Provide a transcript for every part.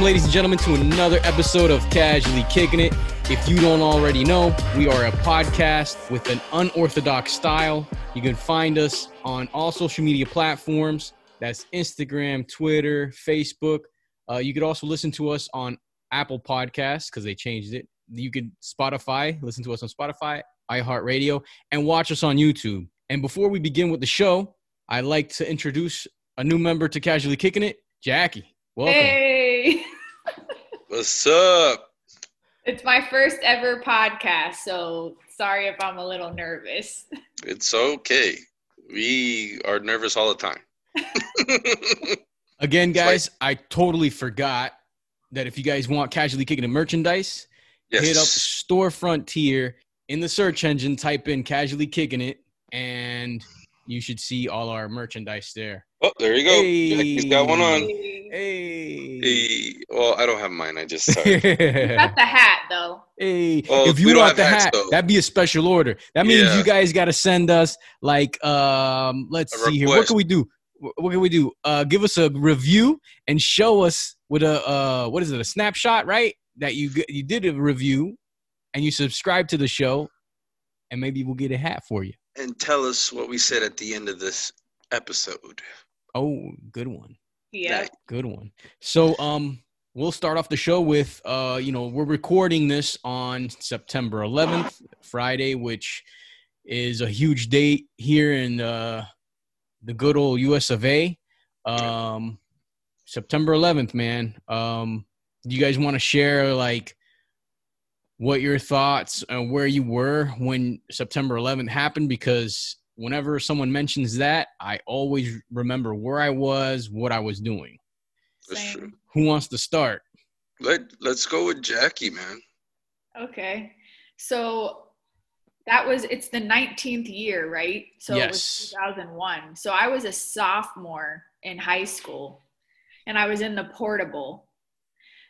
Welcome, ladies and gentlemen, to another episode of Casually Kicking It. If you don't already know, we are a podcast with an unorthodox style. You can find us on all social media platforms. That's Instagram, Twitter, Facebook. Uh, you could also listen to us on Apple Podcasts because they changed it. You could Spotify, listen to us on Spotify, iHeartRadio, and watch us on YouTube. And before we begin with the show, I'd like to introduce a new member to Casually Kicking It, Jackie. Welcome. Hey, What's up? it's my first ever podcast, so sorry if I'm a little nervous. It's okay. We are nervous all the time. Again, It's like- guys, I totally forgot that if you guys want Casually Kicking It merchandise, yes. hit up Storefrontier in the search engine, type in Casually Kicking It, and you should see all our merchandise there. Oh, there you go. Hey. Jackie's got one on. Hey. Hey, well, I don't have mine. I just sorry. Got the hat though. Hey, Well, if you want the hats, hat, though. that'd be a special order. That means Yeah. you guys got to send us like, um, let's A see here. What can we do? What can we do? Uh, give us a review and show us with a uh, what is it? A snapshot, right? That you you did a review and you subscribe to the show, and maybe we'll get a hat for you. and tell us what we said at the end of this episode. Oh, good one. Yeah. Good one. So, um, we'll start off the show with, uh, you know, we're recording this on September 11th, Friday, which is a huge date here in uh, the good old U.S. of A. Um, September 11th, man. Um, do you guys want to share like what your thoughts and where you were when September 11th happened? Because whenever someone mentions that, I always remember where I was, what I was doing. That's Same. true. Who wants to start? Let Let's go with Jackie, man. Okay. So that was it's the 19th year, right? So it was 2001. So I was a sophomore in high school and I was in the portable.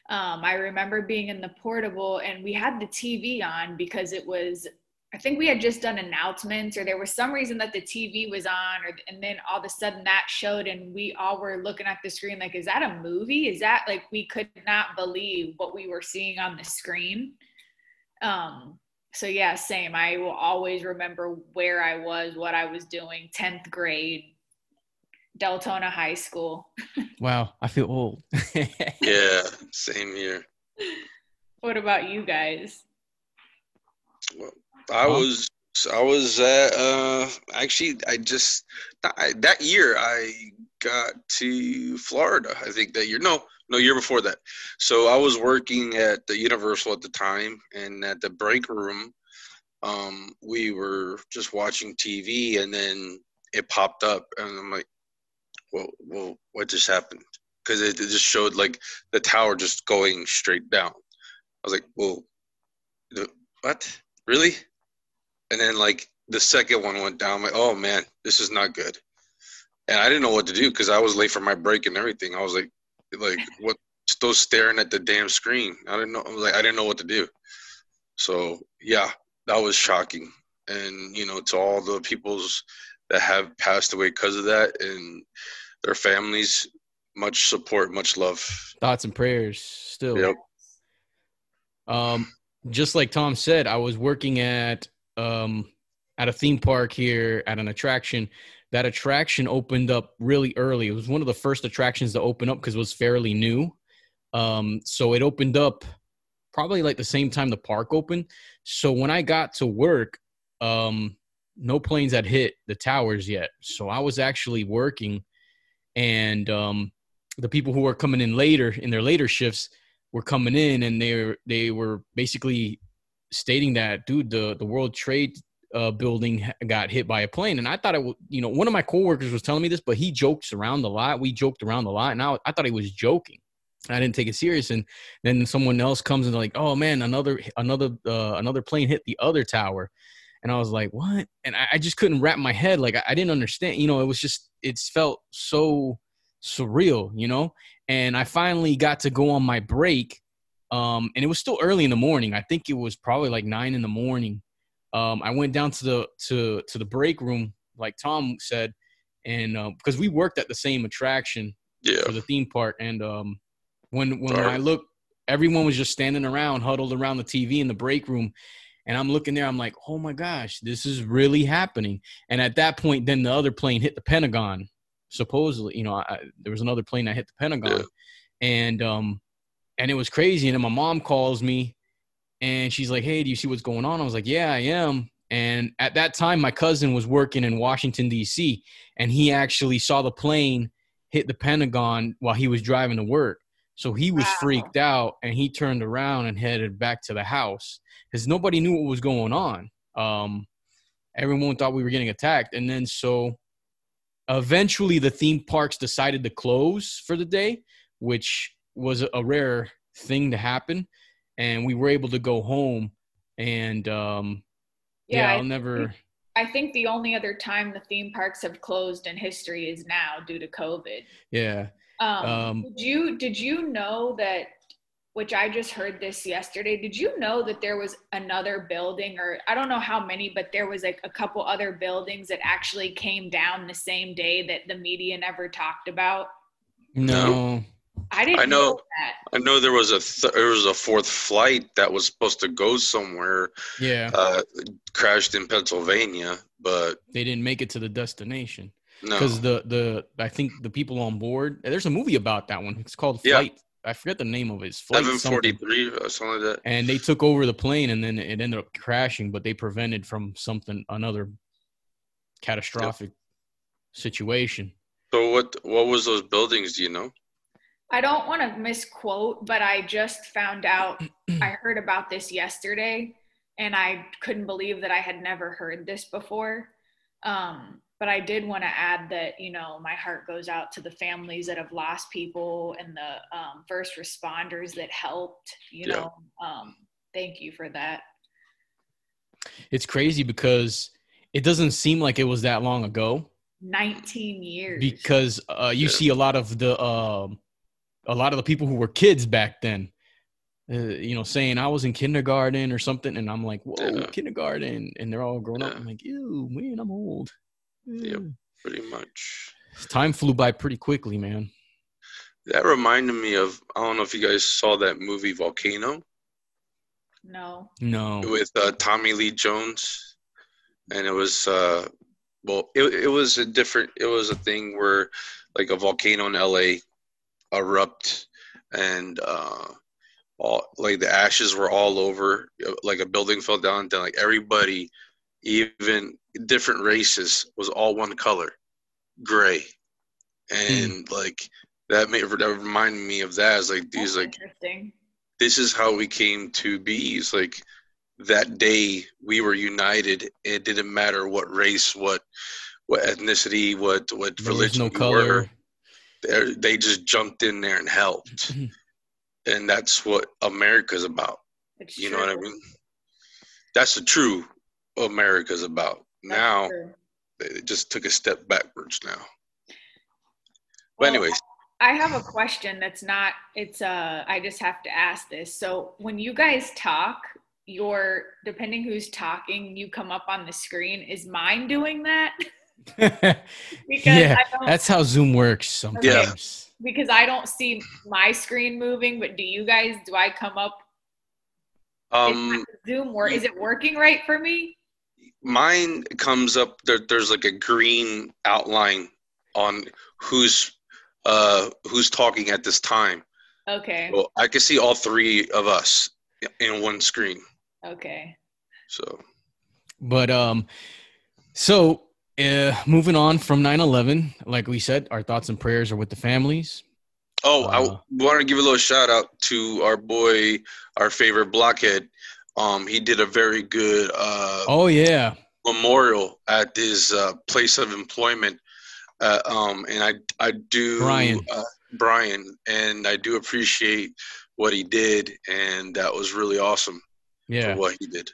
Um, I remember being in the portable and we had the TV on because it was I think we had just done announcements or there was some reason that the TV was on or and then all of a sudden that showed and we all were looking at the screen like is that a movie? Is that like we could not believe what we were seeing on the screen. Um so yeah, same. I will always remember where I was, what I was doing, 10th grade, Deltona High School. Wow, I feel old. Yeah, same here. What about you guys? I Huh? was I was at uh actually I just I, that year I got to Florida. I think that year. No, no year before that. So I was working at the Universal at the time, and at the break room, um, we were just watching TV, and then it popped up, and I'm like, "Well, well, what just happened?" Because it, it just showed like the tower just going straight down. I was like, "Well, the, what? Really?" And then like the second one went down. I'm like, "Oh man, this is not good." And I didn't know what to do because I was late for my break and everything. I was like, like what? Still staring at the damn screen. I didn't know. I was like, I didn't know what to do. So yeah, that was shocking. And you know, to all the peoples that have passed away because of that and their families, much support, much love. Thoughts and prayers still. Yep. Um, just like Tom said, I was working at um at a theme park here at an attraction. That attraction opened up really early. It was one of the first attractions to open up because it was fairly new. Um, so it opened up probably like the same time the park opened. So when I got to work, um, no planes had hit the towers yet. So I was actually working, and um, the people who were coming in later in their later shifts were coming in, and they were they were basically stating that, dude, the the World Trade uh, building got hit by a plane, and I thought it, you know, one of my coworkers was telling me this, but he jokes around a lot. We joked around a lot, and I, I thought he was joking. I didn't take it serious, and then someone else comes and like, "Oh man, another another uh, another plane hit the other tower," and I was like, "What?" And I, I just couldn't wrap my head. Like I, I didn't understand. You know, it was just it's felt so surreal, you know. And I finally got to go on my break, um, and it was still early in the morning. I think it was probably like nine in the morning. Um, I went down to the to to the break room, like Tom said, and because we worked at the same attraction Yeah. for the theme park, and um, When when Sorry. I look, everyone was just standing around, huddled around the TV in the break room, and I'm looking there. I'm like, oh my gosh, this is really happening. And at that point, then the other plane hit the Pentagon. Supposedly, you know, I, there was another plane that hit the Pentagon, Yeah. and um, and it was crazy. And then my mom calls me, and she's like, "Hey, do you see what's going on?" I was like, "Yeah, I am." And at that time, my cousin was working in Washington D.C. and he actually saw the plane hit the Pentagon while he was driving to work. So he was Wow. freaked out and he turned around and headed back to the house because nobody knew what was going on. Um, everyone thought we were getting attacked. And then so eventually the theme parks decided to close for the day, which was a rare thing to happen. And we were able to go home. And um, yeah, Yeah, I'll never. I think the only other time the theme parks have closed in history is now due to COVID. Yeah. Um, Um, did you did you know that? Which I just heard this yesterday. Did you know that there was another building, or I don't know how many, but there was like a couple other buildings that actually came down the same day that the media never talked about? No. I didn't I know. that. I know there was a th- there was a fourth flight that was supposed to go somewhere, Yeah. uh, crashed in Pennsylvania, but They didn't make it to the destination. no. because the the I think the people on board. There's a movie about that one. It's called Yeah. Flight. I forget the name of it. It's Flight Seven forty something. or something like that. And they took over the plane, and then it ended up crashing. But they prevented from something another catastrophic situation. So what what was those buildings? Do you know? I don't want to misquote, but I just found out. I heard about this yesterday, and I couldn't believe that I had never heard this before. Um, but I did want to add that you know my heart goes out to the families that have lost people and the um, first responders that helped. You Yeah. know, um, thank you for that. It's crazy because it doesn't seem like it was that long ago. 19 years. Because uh, you Yeah. see a lot of the um, a lot of the people who were kids back then. Uh, you know, saying I was in kindergarten or something, and I'm like, "Whoa, Yeah. kindergarten!" And they're all grown up. I'm like, "Ew, man, I'm old." Yep. Ew. Pretty much. Time flew by pretty quickly, man. That reminded me of I don't know if you guys saw that movie Volcano no. No. with uh, Tommy Lee Jones, and it was uh, well, it it was a different. It was a thing where like a volcano in L.A. erupt, and uh, all like the ashes were all over. Like a building fell down, then like everybody, even different races, was all one color, gray, and like that made that reminded me of that. It's like these That's like this is how we came to be. It's like that day we were united. It didn't matter what race, what what ethnicity, what what There religion no you color. were. They're- just jumped in there and helped, and that's what America's about. It's You know what I mean? That's the true America's about. That's now true. they just took a step backwards. Now, but Well, anyways, I have a question that's not it's uh I just have to ask this. So when you guys talk, your depending who's talking, you come up on the screen. Is mine doing that? Because yeah, I don't that's how Zoom works sometimes. because I don't see my screen moving, but do you guys do I come up um, is Zoom work is it working right for me? mine comes up there there's like a green outline on who's uh who's talking at this time Okay. well i can see all three of us in one screen Okay. so But um, so uh, moving on from 9/11, like we said, our thoughts and prayers are with the families. oh Uh, i want to give a little shout out to our boy our favorite blockhead um he did a very good uh Oh yeah, memorial at his uh, place of employment uh, um and i i do Brian. uh, brian and i do appreciate what he did and that was really awesome yeah, for what he did.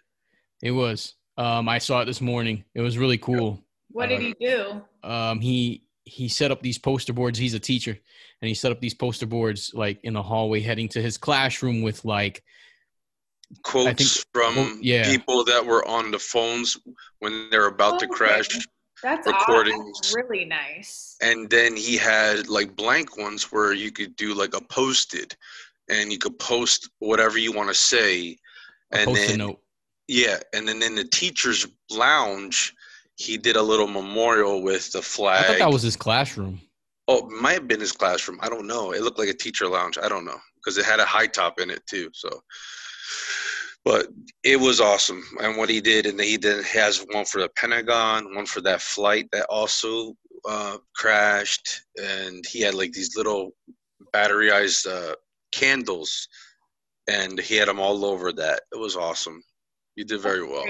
it was. Um, I saw it this morning. It was really cool. What did Uh, he do? um, he he set up these poster boards. He's a teacher, and he set up these poster boards like in the hallway heading to his classroom with like Quotes from quote- yeah. people that were on the phones when they're about to Okay. crash. That's recordings. Awesome. really nice. And then he had like blank ones where you could do like a posted, and you could post whatever you want to say, A and then note. yeah, and then in the teachers' lounge, he did a little memorial with the flag. I thought that was his classroom. Oh, might have been his classroom. I don't know. It looked like a teacher lounge. I don't know because it had a high top in it too. So, but it was awesome. And what he did, and he then has one for the Pentagon, one for that flight that also uh, crashed, and he had like these little batteryized uh, candles, and he had them all over that. It was awesome. You did very well.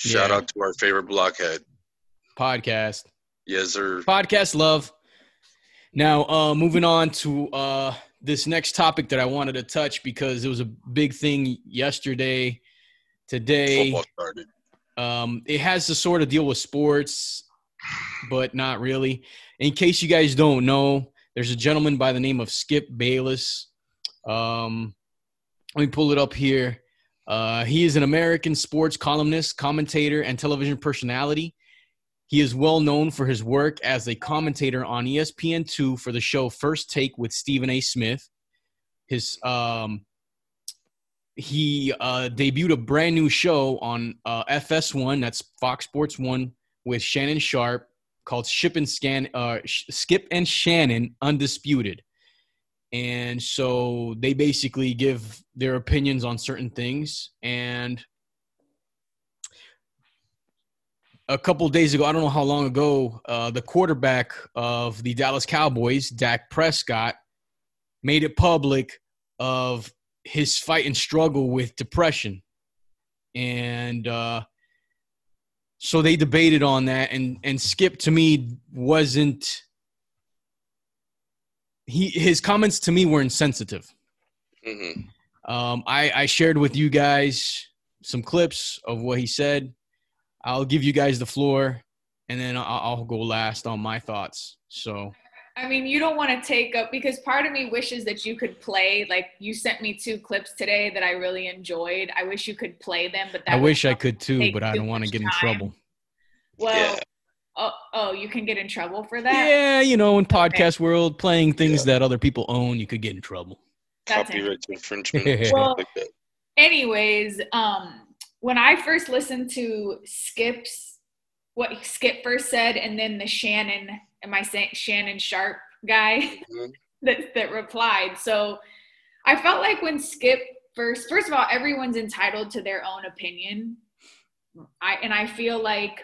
Shout Yeah. out to our favorite blockhead. Podcast. Yes, sir. Podcast love. Now, uh, moving on to uh, this next topic that I wanted to touch because it was a big thing yesterday, today. Football started. Um, it has to sort of deal with sports, but not really. In case you guys don't know, there's a gentleman by the name of Skip Bayless. Um, let me pull it up here. Uh, he is an American sports columnist, commentator, and television personality. He is well known for his work as a commentator on E ESPN2 for the show First Take with Stephen A. Smith. His um, he uh, debuted a brand new show on uh, FS1, that's Fox Sports One, with Shannon Sharpe called Ship and Scan, uh, Skip and Shannon Undisputed. And so they basically give their opinions on certain things. And a couple days ago, I don't know how long ago, uh, the quarterback of the Dallas Cowboys, Dak Prescott, made it public of his fight and struggle with depression. And uh, so they debated on that, and and Skip to me wasn't. He his comments to me were insensitive. hmm Um, I, I shared with you guys some clips of what he said. I'll give you guys the floor, and then I'll, I'll go last on my thoughts. So I mean, you don't want to take up because part of me wishes that you could play. Like you sent me two clips today that I really enjoyed. I wish you could play them, but that I wish I could too, but I don't want to much get in trouble. Well, Yeah. Oh, oh, you can get in trouble for that. Yeah, you know, in podcast world, playing things Yeah. that other people own, you could get in trouble. That's Copyright infringement. Well- like anyways, um, when I first listened to Skip's what Skip first said, and then the Shannon, am I saying Shannon Sharpe guy Mhm. that that replied? So I felt like when Skip first, first of all, everyone's entitled to their own opinion. I and I feel like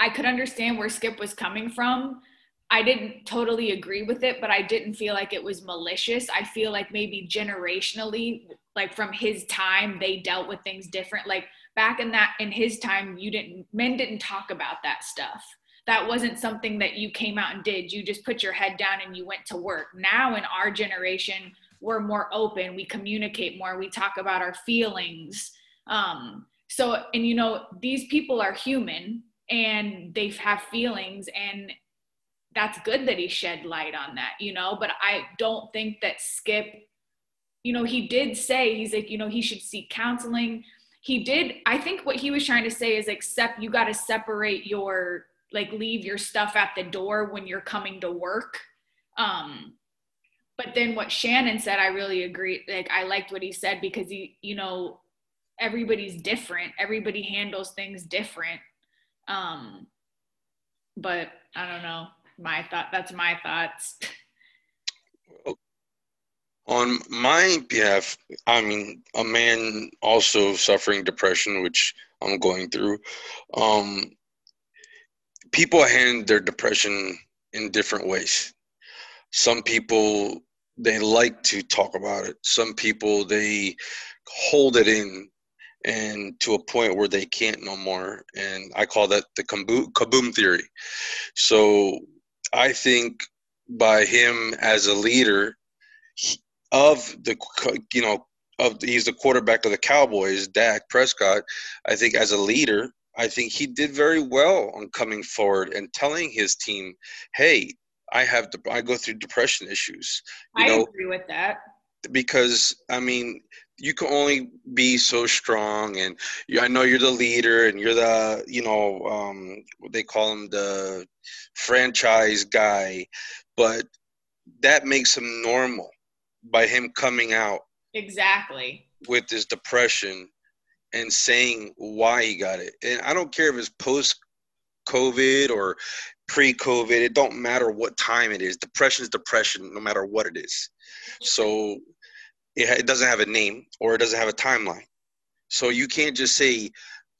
I could understand where Skip was coming from. I didn't totally agree with it, but I didn't feel like it was malicious. I feel like maybe generationally, like from his time, they dealt with things different. Like back in that in his time, you didn't men didn't talk about that stuff. That wasn't something that you came out and did. You just put your head down and you went to work. Now in our generation, we're more open. We communicate more. We talk about our feelings. Um, so, and you know, these people are human and they have feelings and that's good that he shed light on that, you know, but I don't think that Skip, you know, he did say, he's like, you know, he should seek counseling. He did, I think what he was trying to say is accept, you got to separate your, like, leave your stuff at the door when you're coming to work. Um, but then what Shannon said, I really agree. Like, I liked what he said because he, you know, everybody's different. Everybody handles things different. Um, but I don't know. My thought. That's my thoughts. On my behalf, I mean, a man also suffering depression, which I'm going through. Um, people handle their depression in different ways. Some people they like to talk about it. Some people they hold it in and to a point where they can't no more. And I call that the kaboom, kaboom theory. So I think by him as a leader he- of the you know of he's the quarterback of the Cowboys, Dak Prescott. I think as a leader, I think he did very well on coming forward and telling his team, "Hey, I have I go through depression issues." You I know, agree with that. because I mean, you can only be so strong and you, i know you're the leader and you're the you know um, what they call him the franchise guy but that makes him normal by him coming out Exactly. with his depression and saying why he got it. And i don't care if it's post covid or pre-covid it don't matter what time it is. Depression is depression no matter what it is. So it, doesn't have a name or it doesn't have a timeline. So you can't just say,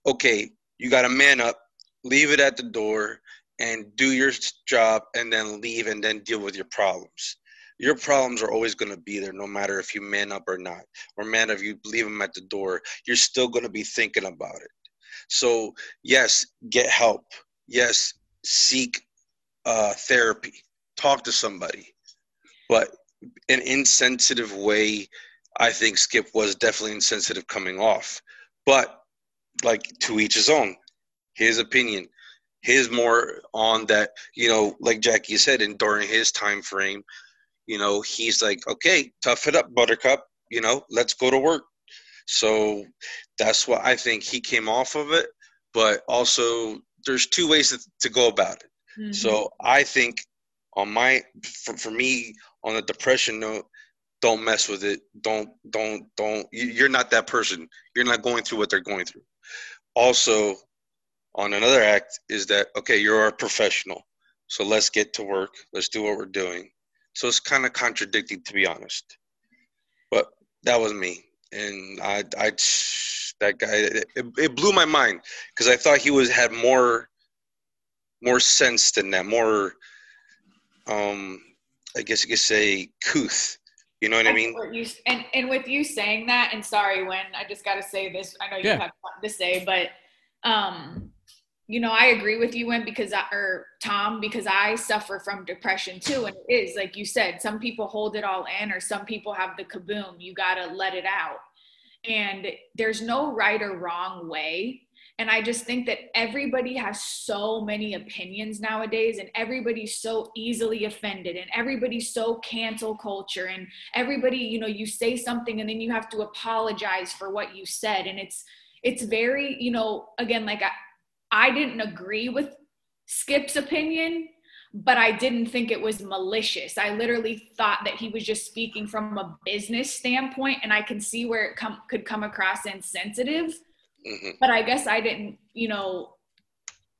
okay, you got to man up, leave it at the door, and do your job, and then leave and then deal with your problems. Your problems are always going to be there, no matter if you man up or not, or man if you leave them at the door. You're still going to be thinking about it. So yes, get help. Yes, seek uh, therapy. Talk to somebody, but an insensitive way I think Skip was definitely insensitive coming off. But like to each his own. His opinion. His more on that, you know, like Jackie said, and during his time frame, you know, he's like, okay, tough it up, Buttercup. You know, let's go to work. So that's what I think he came off of it. But also, there's two ways to, to go about it. Mhm. So I think on my for, for me on the depression note, don't mess with it. Don't don't don't. you- You're not that person. You're not going through what they're going through. Also, on another act is that okay, you're a professional. So let's get to work. Let's do what we're doing. So it's kind of contradicting to be honest. But that was me, and I I that guy it, it blew my mind because I thought he was had more more sense than that, more um I guess you could say couth. You know what I mean? You- and and with you saying that, and sorry, when I just got to say this, I know you Yeah. have something to say, but um, you know, I agree with you, when because I or Tom, because I suffer from depression too, and it is like you said, some people hold it all in, or some people have the kaboom. You got to let it out, and there's no right or wrong way. And I just think that everybody has so many opinions nowadays, and everybody's so easily offended, and everybody's so cancel culture, and everybody, you know, you say something and then you have to apologize for what you said. And it's it's very, you know, again, like I, I didn't agree with Skip's opinion, but I didn't think it was malicious. I literally thought that he was just speaking from a business standpoint, and I can see where it come, could come across insensitive hmm but I guess I didn't, you know,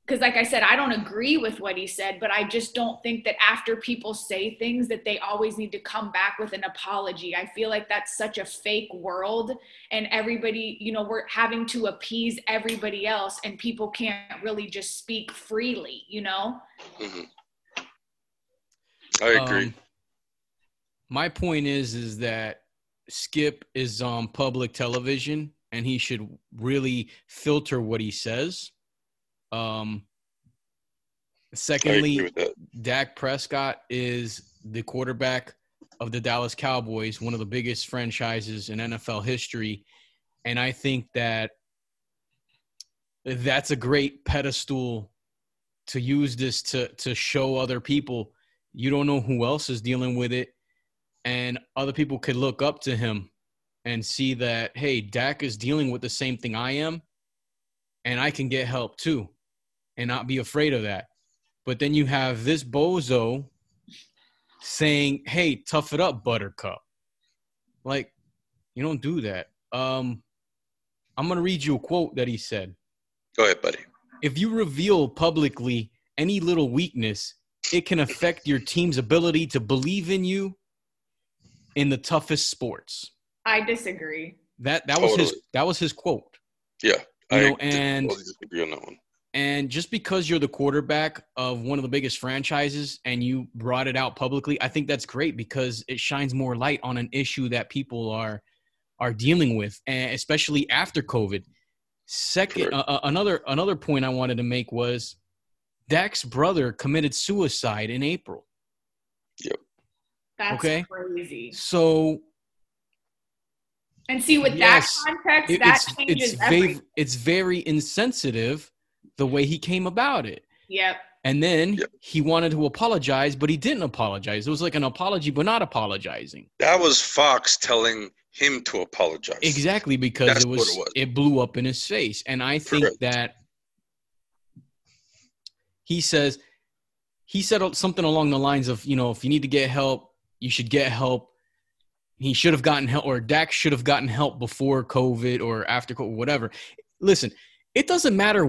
because like I said, I don't agree with what he said, but I just don't think that after people say things that they always need to come back with an apology. I feel like that's such a fake world and everybody, you know, we're having to appease everybody else and people can't really just speak freely, you know? hmm I agree. Um, my point is, is that Skip is on public television, and he should really filter what he says. Um, secondly. Dak Prescott is the quarterback of the Dallas Cowboys, one of the biggest franchises in NFL history. And I think that that's a great pedestal to use this to to show other people you don't know who else is dealing with it and other people could look up to him and see that hey Dak is dealing with the same thing I am and I can get help too and not be afraid of that but then you have this bozo saying hey tough it up buttercup like you don't do that um i'm going to read you a quote that he said Go ahead, buddy. if you reveal publicly any little weakness, it can affect your team's ability to believe in you in the toughest sports. I disagree. That that was his that was his quote. Yeah, You I know, and- totally disagree on that one. And just because you're the quarterback of one of the biggest franchises and you brought it out publicly, I think that's great because it shines more light on an issue that people are are dealing with, and especially after COVID. Second, Correct. uh, uh, another another point I wanted to make was Dak's brother committed suicide in April. Yep. That's Okay. crazy. So And see, with Yes. that context, it- that it's changes it's everything. very it's very insensitive the way he came about it. Yep. And then Yep. he wanted to apologize, but he didn't apologize. It was like an apology, but not apologizing. That was Fox telling him to apologize. Exactly because That's it was, what it was. it blew up in his face, and I think Correct. that he says he said something along the lines of you know if you need to get help, you should get help. He should have gotten help, or Dak should have gotten help before COVID or after COVID, whatever. Listen, it doesn't matter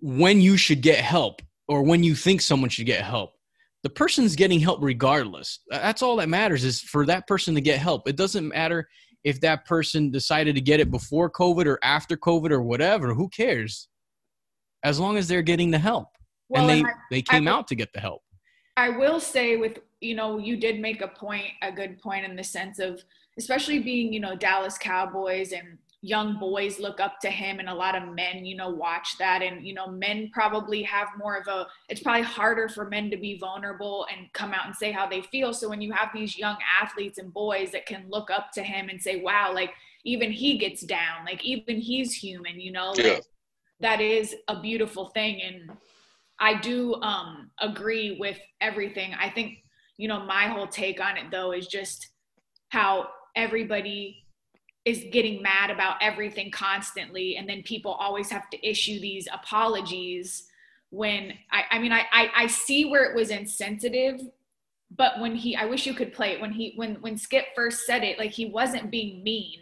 when you should get help or when you think someone should get help. The person's getting help regardless. That's all that matters is for that person to get help. It doesn't matter if that person decided to get it before COVID or after COVID or whatever. Who cares? As long as they're getting the help. Well, and they, and I- they came I- out to get the help. I will say with you know you did make a point a good point in the sense of especially being you know Dallas Cowboys and young boys look up to him and a lot of men you know watch that and you know men probably have more of a it's probably harder for men to be vulnerable and come out and say how they feel so when you have these young athletes and boys that can look up to him and say wow like even he gets down like even he's human you know like, Yeah. that is a beautiful thing and I do um, agree with everything. I think, you know, my whole take on it though is just how everybody is getting mad about everything constantly. And then people always have to issue these apologies when I, I mean, I, I, I see where it was insensitive, but when he, I wish you could play it when he, when, when Skip first said it, like he wasn't being mean.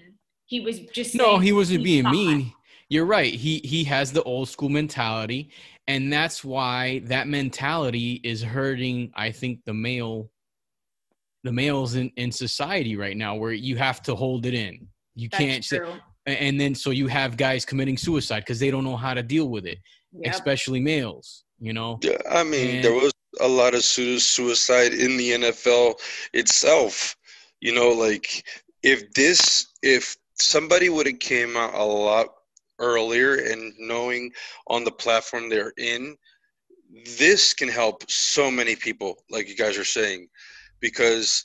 He was just No, he wasn't being thought. mean. You're right. He he has the old school mentality, and that's why that mentality is hurting. I think the male, the males in in society right now, where you have to hold it in. You That's can't say, true. and then so you have guys committing suicide because they don't know how to deal with it, Yep. especially males. You know. Yeah, I mean, And- there was a lot of su- suicide in the NFL itself. You know, like if this, if somebody would have came out a lot earlier and knowing on the platform they're in, this can help so many people, like you guys are saying, because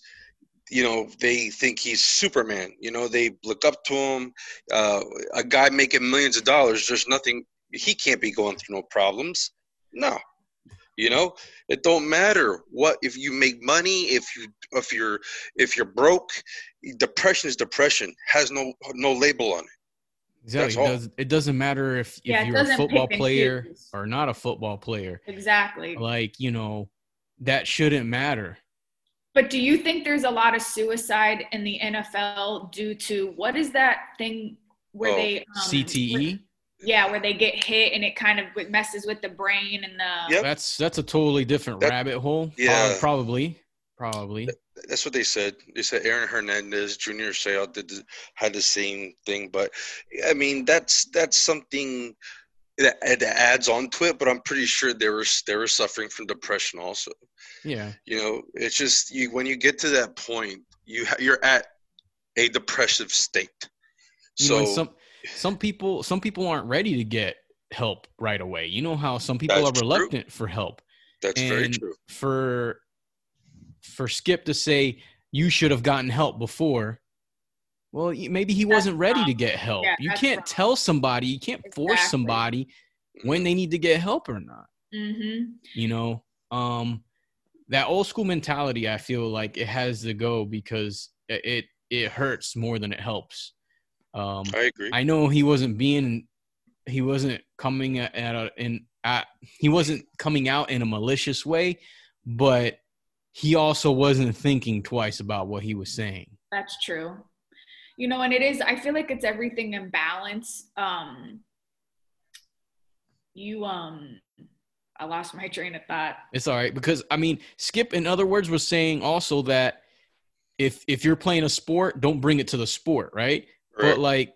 you know they think he's Superman. You know, they look up to him. Uh, a guy making millions of dollars. There's nothing he can't be going through no problems. No, you know it don't matter what if you make money if you if you're if you're broke depression is depression has no no label on it Exactly. It, all. does, it doesn't matter if, if Yeah, it you're a football player choose. or not a football player. Exactly. Like you know, that shouldn't matter. But do you think there's a lot of suicide in the NFL due to what is that thing where Oh, they um, CTE. where- yeah, where they get hit and it kind of messes with the brain and the. Yep. That's that's a totally different That- rabbit hole. Uh, Yeah. probably, probably. That's what they said they said aaron hernandez junior seau did the, had the same thing but i mean that's that's something that, that adds on to it but i'm pretty sure they were they were suffering from depression also Yeah, you know it's just you when you get to that point you ha- you're at a depressive state you so know, some some people some people aren't ready to get help right away. You know how some people are true. reluctant for help. that's very true For for Skip to say you should have gotten help before. Well, maybe he That's wasn't ready to get help. Yeah, you can't wrong. tell somebody, you can't force somebody when they need to get help or not. Mm-hmm. you know um that old school mentality i feel like it has to go because it it, it hurts more than it helps um i agree i know he wasn't being he wasn't coming at, at a in at he wasn't coming out in a malicious way but he also wasn't thinking twice about what he was saying That's true. You know, and it is, I feel like it's everything in balance. Um, you, um, I lost my train of thought. It's all right because I mean, Skip, in other words, was saying also that if if you're playing a sport, don't bring it to the sport, right? Right. But like,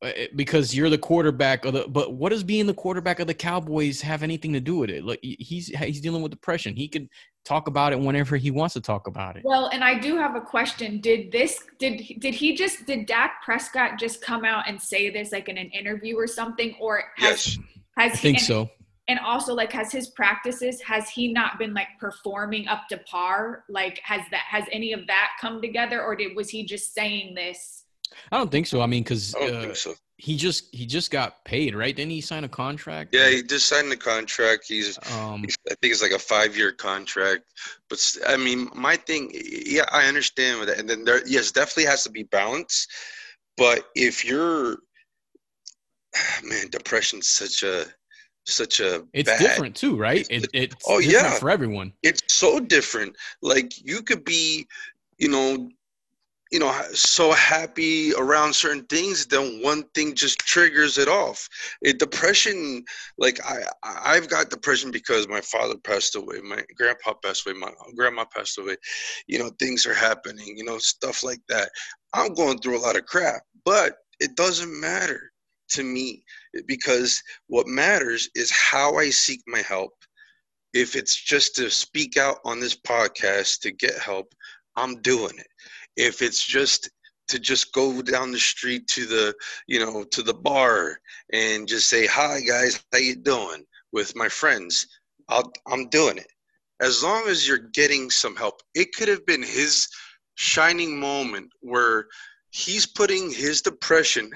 Uh, because you're the quarterback of the. But what does being the quarterback of the Cowboys have anything to do with it? Like he's he's dealing with depression. He can talk about it whenever he wants to talk about it. Well, and I do have a question. Did this, did, did he just, did Dak Prescott just come out and say this like in an interview or something? Or has, yes has I think he, so. and also like has his practices has he not been like performing up to par like has that has any of that come together or did was he just saying this I don't think so. I mean, because I don't uh, think so. he just he just got paid, right? Didn't he sign a contract? Yeah, he just signed the contract. He's Um, He's- I think it's like a five-year contract. But I mean, my thing, yeah, I understand with that. And then there, yes, definitely has to be balance. But if you're, man, depression's such a, such a it's bad. different too, right? It's- It, it's Oh, different yeah. for everyone. It's so different. Like you could be, you know, you know, so happy around certain things, then one thing just triggers it off. It depression, like I, I've got depression because my father passed away, my grandpa passed away, my grandma passed away. You know, things are happening. You know, stuff like that. I'm going through a lot of crap, but it doesn't matter to me because what matters is how I seek my help. If it's just to speak out on this podcast to get help, I'm doing it. If it's just to just go down the street to the, you know, to the bar and just say, "Hi guys, how you doing?" with my friends, I'll, I'm doing it. As long as you're getting some help. It could have been his shining moment where he's putting his depression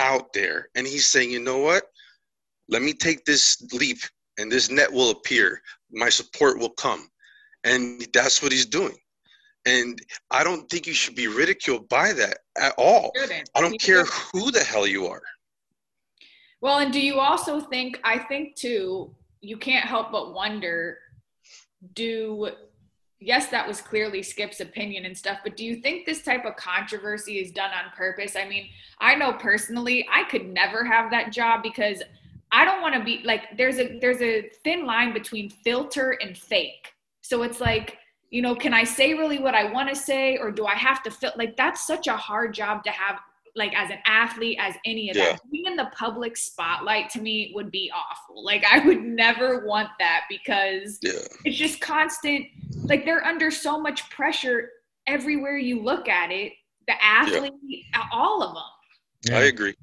out there and he's saying, "You know what? Let me take this leap and this net will appear. My support will come." And that's what he's doing. And I don't think you should be ridiculed by that at all. I don't care who the hell you are. Well, and do you also think, I think too, you can't help but wonder do, yes, that was clearly Skip's opinion and stuff, but do you think this type of controversy is done on purpose? I mean, I know personally, I could never have that job because I don't want to be like, there's a, there's a thin line between filter and fake. So it's like, you know, can I say really what I want to say or do I have to feel like that's such a hard job to have like as an athlete, as any of Yeah. that. Being in the public spotlight to me would be awful. Like I would never want that because Yeah. it's just constant like they're under so much pressure everywhere you look at it. The athlete, all of them. I agree.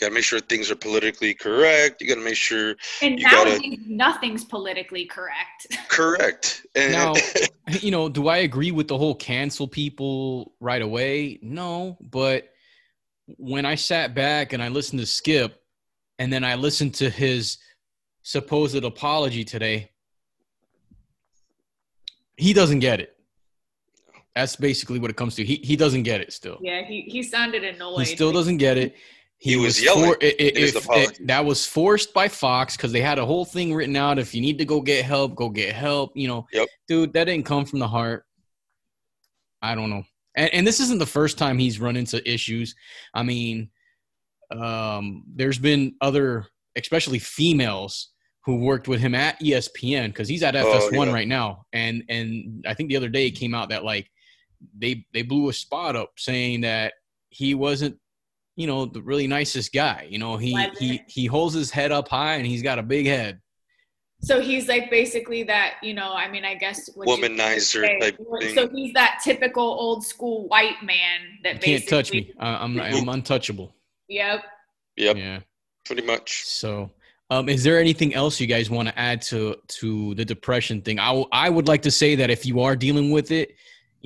You gotta make sure things are politically correct. You gotta make sure And You gotta- nothing's politically correct. correct. And Now, you know, do I agree with the whole cancel people right away? No, but when I sat back and I listened to Skip and then I listened to his supposed apology today, he doesn't get it. That's basically what it comes to. He he doesn't get it still. yeah, he, he sounded annoyed. He still doesn't get it. He was yelling it- it- in if- it- that was forced by Fox because they had a whole thing written out. If you need to go get help, go get help. You know, Yep. dude, that didn't come from the heart. I don't know. And, and this isn't the first time he's run into issues. I mean, um, there's been other, especially females, who worked with him at ESPN because he's at Oh, FS1 yeah. right now. And and I think the other day it came out that like they they blew a spot up saying that he wasn't you know the really nicest guy you know he Wasn't. he he holds his head up high and he's got a big head So he's like basically that, you know, I mean, I guess what womanizer say- type So thing. he's that typical old school white man that you can't touch me I, i'm i'm untouchable Yep. Yep, yeah pretty much. so um is there anything else you guys want to add to to the depression thing I w- I would like to say that if you are dealing with it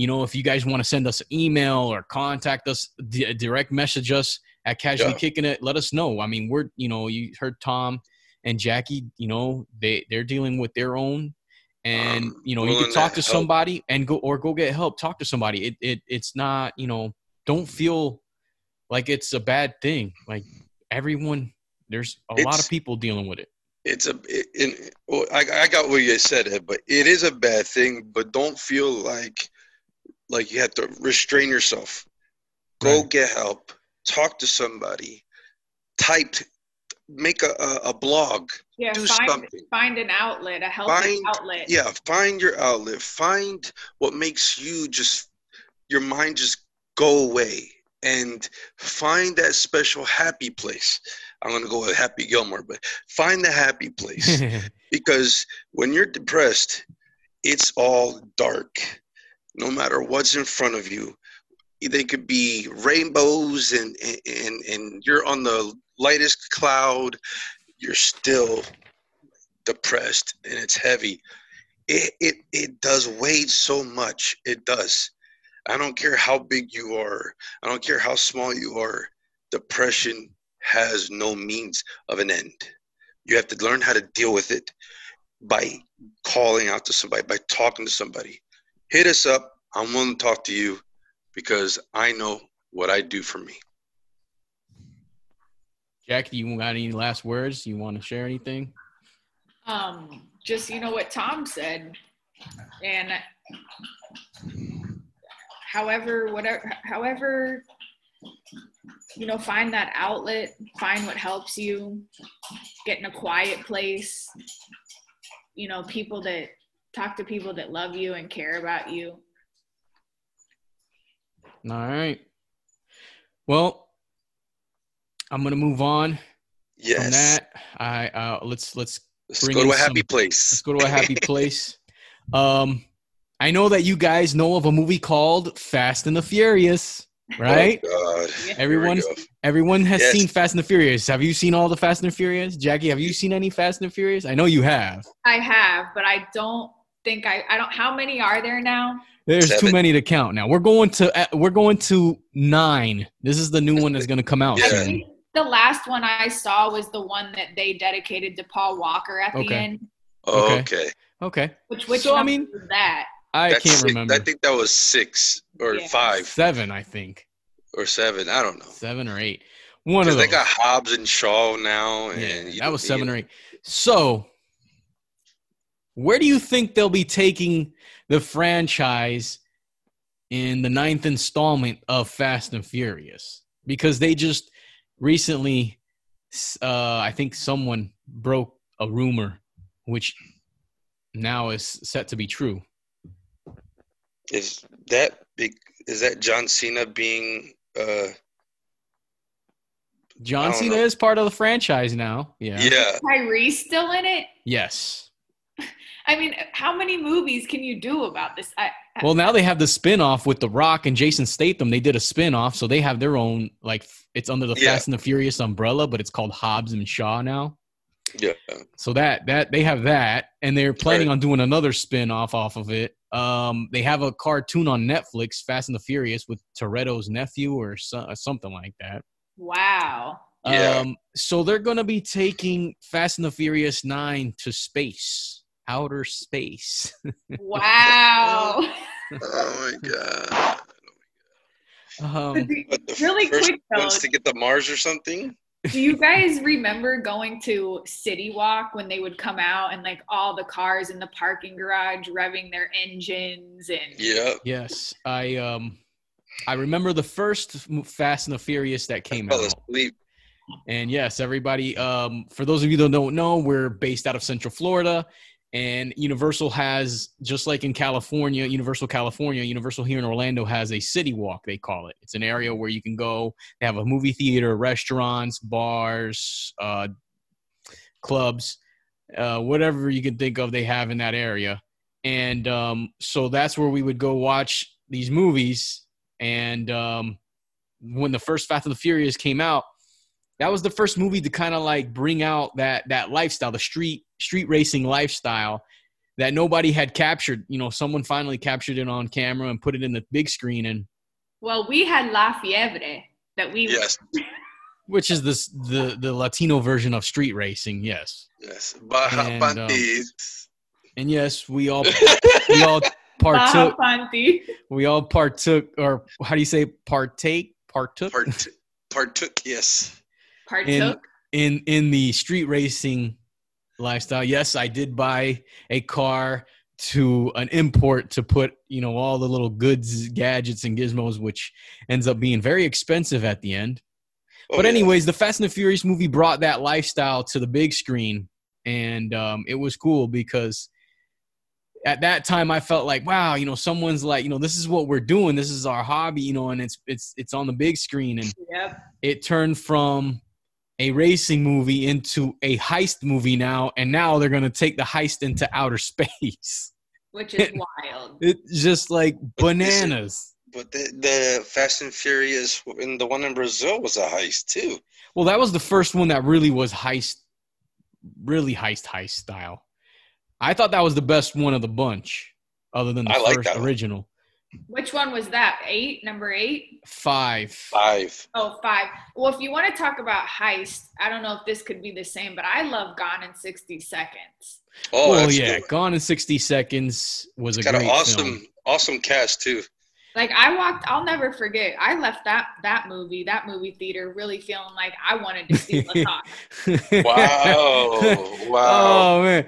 you know if you guys want to send us an email or contact us d- direct message us at casually Yeah. kicking it let us know i mean we're you know you heard tom and jackie you know they they're dealing with their own and Um, you know you can talk to help. somebody and go or go get help talk to somebody it, it it's not you know don't feel like it's a bad thing like everyone there's a lot of people dealing with it It's a. It, it, well, I, I got what you said, Ed, but it is a bad thing. But don't feel like like you have to restrain yourself. Go Right. get help. Talk to somebody. Type. Make a, a, a blog. Yeah. Do find something. find an outlet, a healthy Find- outlet. Yeah, find your outlet. Find what makes you just your mind just go away and find that special happy place. I'm gonna go with Happy Gilmore, but find the happy place because when you're depressed, it's all dark. No matter what's in front of you, they could be rainbows and and and you're on the lightest cloud. You're still depressed and it's heavy. It it it does weigh so much. It does. I don't care how big you are. I don't care how small you are. Depression has no means of an end. You have to learn how to deal with it by calling out to somebody, by talking to somebody. Hit us up. I'm willing to talk to you because I know what I do for me. Jackie, you got any last words? You want to share anything? Um, just you know what Tom said, and however, whatever, however, you know, find that outlet, find what helps you, get in a quiet place. You know, people that talk to people that love you and care about you. All right. Well, I'm gonna move on Yes. from that. I uh, let's let's Let's bring go to in a happy some- place. let's go to a happy place. Um, I know that you guys know of a movie called Fast and the Furious, right? Oh, God. Yeah. Here we Everyone's go. everyone has Yes. seen Fast and the Furious. Have you seen all the Fast and the Furious? Jackie, have you seen any Fast and the Furious? I know you have. I have, but I don't think I. I don't. How many are there now? There's too many to count now. We're going to uh, we're going to nine. This is the new one that's going to come out Yeah. The last one I saw was the one that they dedicated to Paul Walker at the end. Okay. Okay. Okay, Which which So, I mean- that? I That's can't six- remember. I think that was six or Yeah. five seven, I think or seven. I don't know. seven or eight. One of Because those. they got Hobbs and Shaw now. And yeah, you that know, was seven you- or eight. So, where do you think they'll be taking the franchise in the ninth installment of Fast and Furious? Because they just recently, uh, I think someone broke a rumor, which now is set to be true. Is that big? Is that John Cena being? uh John Cena know. is part of the franchise now. Yeah. Yeah. Tyrese still in it? Yes. I mean, how many movies can you do about this? I, I- Well, now they have the spin-off with The Rock and Jason Statham. They did a spin-off, so they have their own like it's under the Yeah. Fast and the Furious umbrella, but it's called Hobbs and Shaw now. Yeah. So that that they have that, and they're planning Right. on doing another spin-off off of it. Um, they have a cartoon on Netflix, Fast and the Furious, with Toretto's nephew or so, something like that. wow. Yeah. Um, so they're gonna be taking Fast and the Furious Nine to space, outer space. Wow. Oh my god. um, Really quick, though. ones to get the Mars or something. Do you guys remember going to City Walk when they would come out and like all the cars in the parking garage revving their engines and Yeah. Yes, I um, I remember the first Fast and the Furious that came Fell out, asleep. and yes, everybody. Um, for those of you that don't know, we're based out of Central Florida, and Universal has just like in California, Universal California, Universal here in Orlando has a City Walk. They call it. It's an area where you can go. They have a movie theater, restaurants, bars, uh, clubs, uh, whatever you can think of. They have in that area and um, so that's where we would go watch these movies. And um, when the first Fast and the Furious came out, that was the first movie to kind of like bring out that that lifestyle, the street street racing lifestyle that nobody had captured. You know, someone finally captured it on camera and put it in the big screen, and well, we had La Fiebre that we Yes. which is this the the Latino version of street racing. Yes, Yes. Baja And, um, Panties. and yes, we all we all Baja partook. Panty. We all partook, or how do you say partake? Partook. Part, partook. Yes. Partook. in in the street racing lifestyle yes i did buy a car to an import to put you know all the little goods gadgets and gizmos which ends up being very expensive at the end Oh, but yeah. anyways the fast and the furious movie brought that lifestyle to the big screen and um, it was cool because at that time i felt like wow you know someone's like you know this is what we're doing this is our hobby you know and it's it's it's on the big screen and Yep. it turned from a racing movie into a heist movie now and now they're going to take the heist into outer space Which is wild. it's just like bananas But the, the Fast and Furious and the one in Brazil was a heist too. well that was the first one that really was heist really heist heist style i thought that was the best one of the bunch other than the I like first that one. Original Which one was that? Eight, number eight? Five. Five. Oh, five. Well, if you want to talk about heist, I don't know if this could be the same, but I love Gone in 60 Seconds. Oh, well, yeah. Gone in 60 Seconds was a It's got great an awesome, film. awesome cast too. Like I walked, I'll never forget. I left that that movie, that movie theater, really feeling like I wanted to see Latasha. Wow, wow. Oh man,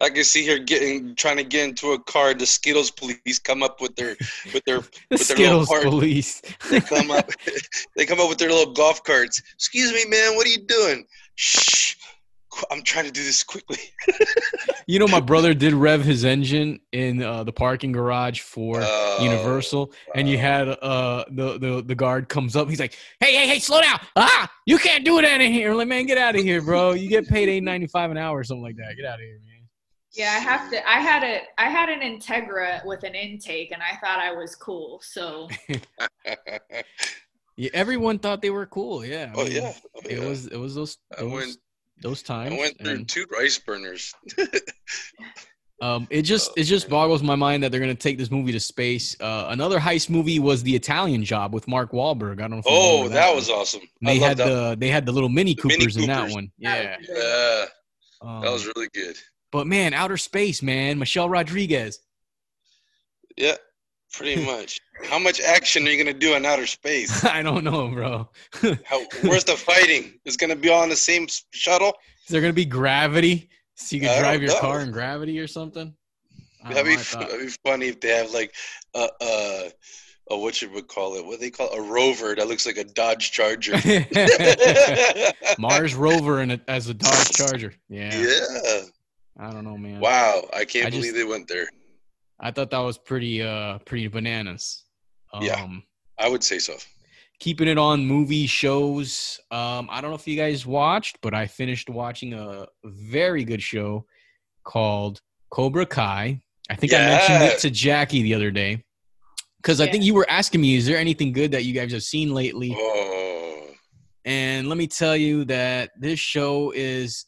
I can see her getting trying to get into a car. The Skittles police come up with their with their the with their little Skittles part- police. they come up they come up with their little golf carts. Excuse me, man, what are you doing? Shh. I'm trying to do this quickly. You know, my brother did rev his engine in uh, the parking garage for Oh, Universal, and you had uh, the, the the guard comes up. He's like, "Hey, hey, hey, slow down! Ah, you can't do that in here!" Like, man, get out of here, bro. You get paid eight ninety five an hour or something like that. Get out of here, man. Yeah, I have to. I had a I had an Integra with an intake, and I thought I was cool. So Yeah, everyone thought they were cool. Yeah. I oh mean, yeah. Oh, It was it was those I those, went- those times. I went through and- two rice burners. Um, it just Oh, it just boggles my mind that they're gonna take this movie to space. Uh, another heist movie was the Italian Job with Mark Wahlberg. I don't know. If Oh, remember that was awesome. And I They love had that. the they had the little Mini The Mini Coopers in that one. that Yeah. was. Yeah, Um, that was really good. But man, outer space, man. Michelle Rodriguez. Yeah, pretty much. How much action are you gonna do in outer space? I don't know, bro. How, where's the fighting? It's gonna be all in the same shuttle. Is there gonna be gravity so you can drive your know. car in gravity or something? That'd be, that'd be funny if they have like a, what you would call it? What do they call it? a rover that looks like a Dodge Charger. Mars rover and as a Dodge Charger. Yeah, Yeah. I don't know, man. Wow. I can't I just- believe they went there. I thought that was pretty uh pretty bananas. Um, Yeah. I would say so. Keeping it on movie shows. Um, I don't know if you guys watched, but I finished watching a very good show called Cobra Kai. I think I mentioned it to Jackie the other day because I think you were asking me, is there anything good that you guys have seen lately? Oh. And let me tell you that this show is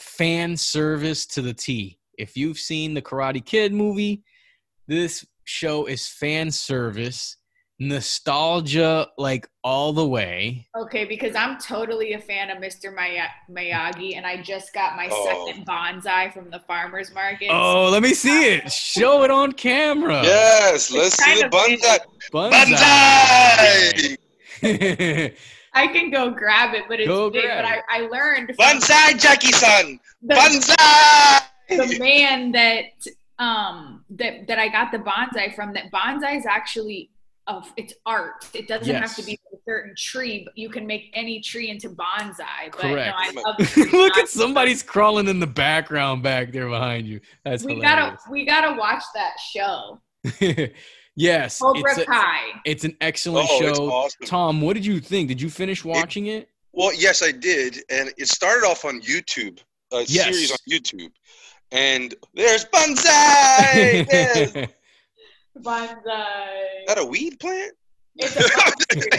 fan service to the T. If you've seen the Karate Kid movie, this show is fan service, nostalgia like all the way. Okay, because I'm totally a fan of Mr. Maya- Miyagi, and I just got my Oh. second bonsai from the farmers market. Oh, let me see it. Show it on camera. Yes. Let's see the bonsai. Bonsai. Bonsai. I can go grab it, but it's Go big. But I. I learned from Bonsai, Jackie-san. the, Bonsai. the man that um that that I got the bonsai from. That bonsai is actually of it's art. It doesn't have to be a certain tree, but you can make any tree into bonsai. But Correct. no, I love Look at somebody's crawling in the background back there behind you. That's We hilarious. gotta we gotta watch that show. yes, Cobra it's, a- Kai. it's an excellent Oh, it's show. awesome. Tom, what did you think? Did you finish watching it? Well, yes, I did, and it started off on YouTube, a Yes. series on YouTube, and there's bonsai. yes. Is Bonsai. that a weed plant? It's a money tree.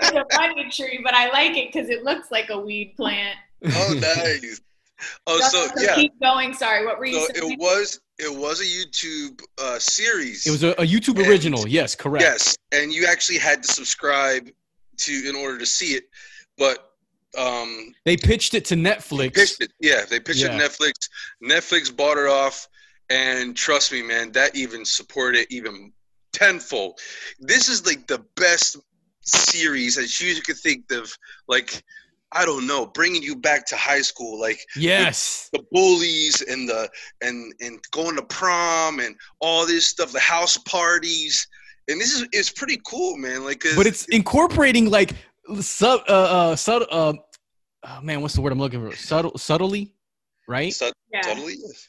It's a money tree, but I like it because it looks like a weed plant. oh, nice. Oh, Just so yeah, Keep going. Sorry, what were you so saying? it was it was a YouTube uh, series. It was a, a YouTube And- original. Yes, correct. yes, and you actually had to subscribe to in order to see it, but um, They pitched it to Netflix. pitched it. Yeah, they pitched Yeah. it to Netflix. Netflix bought it off, and trust me, man, that even supported it even tenfold. This is like the best series that you could think of. Like, I don't know, bringing you back to high school, like Yes. the bullies and the and and going to prom and all this stuff, the house parties. And this is it's pretty cool, man. Like, But it's incorporating like sub uh uh subtle uh oh, man, what's the word I'm looking for? Subtle subtly, right? sub- Yeah. subtly, yes.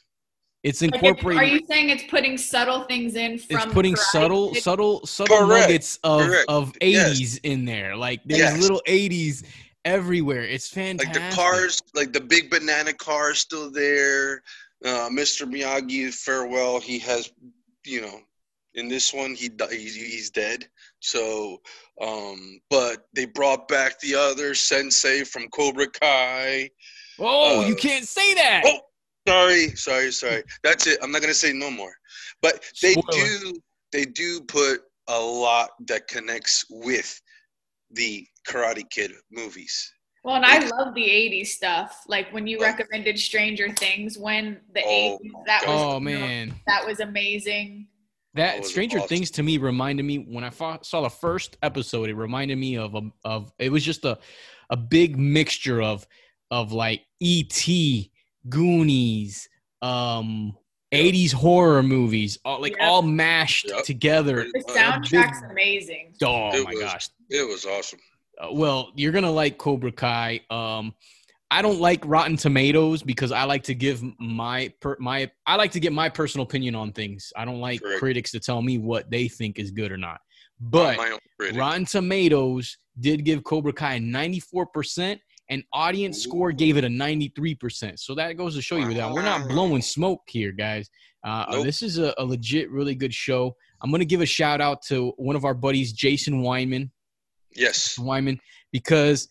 It's Like it's- incorporating are you saying it's putting subtle things in from? it's putting Karate subtle subtle subtle Correct. nuggets of Correct. of Yes. 80s in there like there's Yes. little 80s everywhere it's fantastic. like the cars, like the big banana car still there. Uh, Mr. Miyagi farewell. He has, you know, in this one he he's, he's dead. So, um, but they brought back the other sensei from Cobra Kai. oh uh, you can't say that Oh, sorry, sorry, sorry. That's it. I'm not gonna say no more. But they Spoiler. do they do put a lot that connects with the Karate Kid movies. Well, and I love the 80s stuff. Like when you Oh. recommended Stranger Things when the Oh, 80s, that was Oh you know, man, that was amazing. that was Stranger awesome. Things to me reminded me when I fo- saw the first episode. It reminded me of a of it was just a a big mixture of of like E.T., Goonies, um, Yep. 80s horror movies, all like Yep. all mashed Yep. together. The Uh, soundtrack's amazing. Oh It my was- gosh, It was awesome. Uh, well, you're gonna like Cobra Kai. Um, I don't like Rotten Tomatoes because I like to give my per, my I like to get my personal opinion on things. I don't like Correct. critics to tell me what they think is good or not. Not But critic. Rotten Tomatoes did give Cobra Kai 94%, and audience score gave it a 93%. So that goes to show you that we're not blowing smoke here, guys. Uh, Nope. This is a, a legit, really good show. I'm going to give a shout out to one of our buddies, Jason Weinman. Yes. Wyman because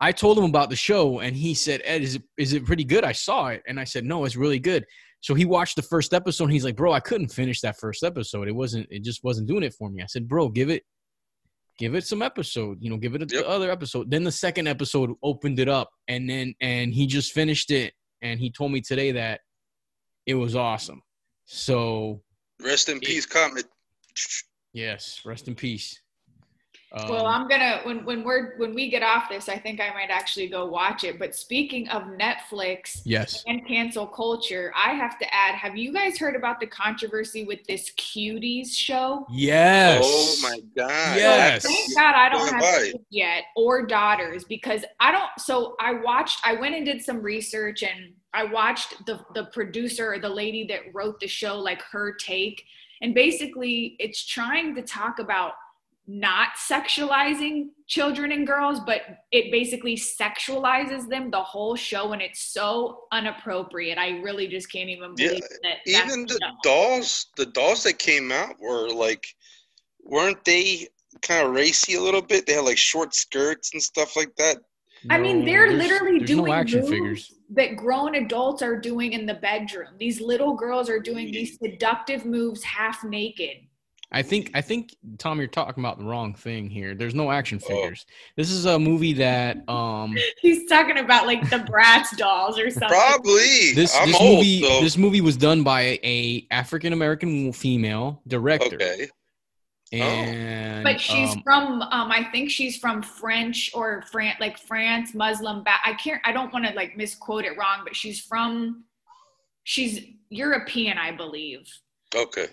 I told him about the show and he said, Ed, is it, is it pretty good? I saw it. And I said, no, it's really good. So he watched the first episode and he's like, bro, I couldn't finish that first episode. It wasn't, it just wasn't doing it for me. I said, bro, give it, give it some episode, you know, give it a, Yep. the other episode. Then the second episode opened it up and then, and he just finished it. And he told me today that it was awesome. So Rest in peace, Comet. yes, rest in peace. Well, Um, I'm gonna when when we're when we get off this, I think I might actually go watch it. But speaking of Netflix yes. and cancel culture, I have to add: Have you guys heard about the controversy with this Cuties show? Yes. Oh my God. Yes. Thank God I don't So have have kids yet or daughters because I don't. So I watched. I went and did some research and I watched the the producer or the lady that wrote the show, like her take, and basically it's trying to talk about not sexualizing children and girls, but it basically sexualizes them the whole show, and it's so inappropriate. I really just can't even Yeah, believe that. Even the show. dolls, the dolls that came out were like, weren't they kind of racy a little bit? They had like short skirts and stuff like that. I mean, they're there's- literally there's doing no action moves figures. that grown adults are doing in the bedroom. These little girls are doing these seductive moves half naked. I think I think Tom, you're talking about the wrong thing here. There's no action Oh. figures. This is a movie that um He's talking about like the Bratz dolls or something. Probably. this I'm this old, movie so this movie was done by a African American female director. okay. And But she's um, from, um, I think she's from French or France, like France Muslim. Ba- I can't, I don't want to like misquote it wrong, but she's from, she's European, I believe. Okay.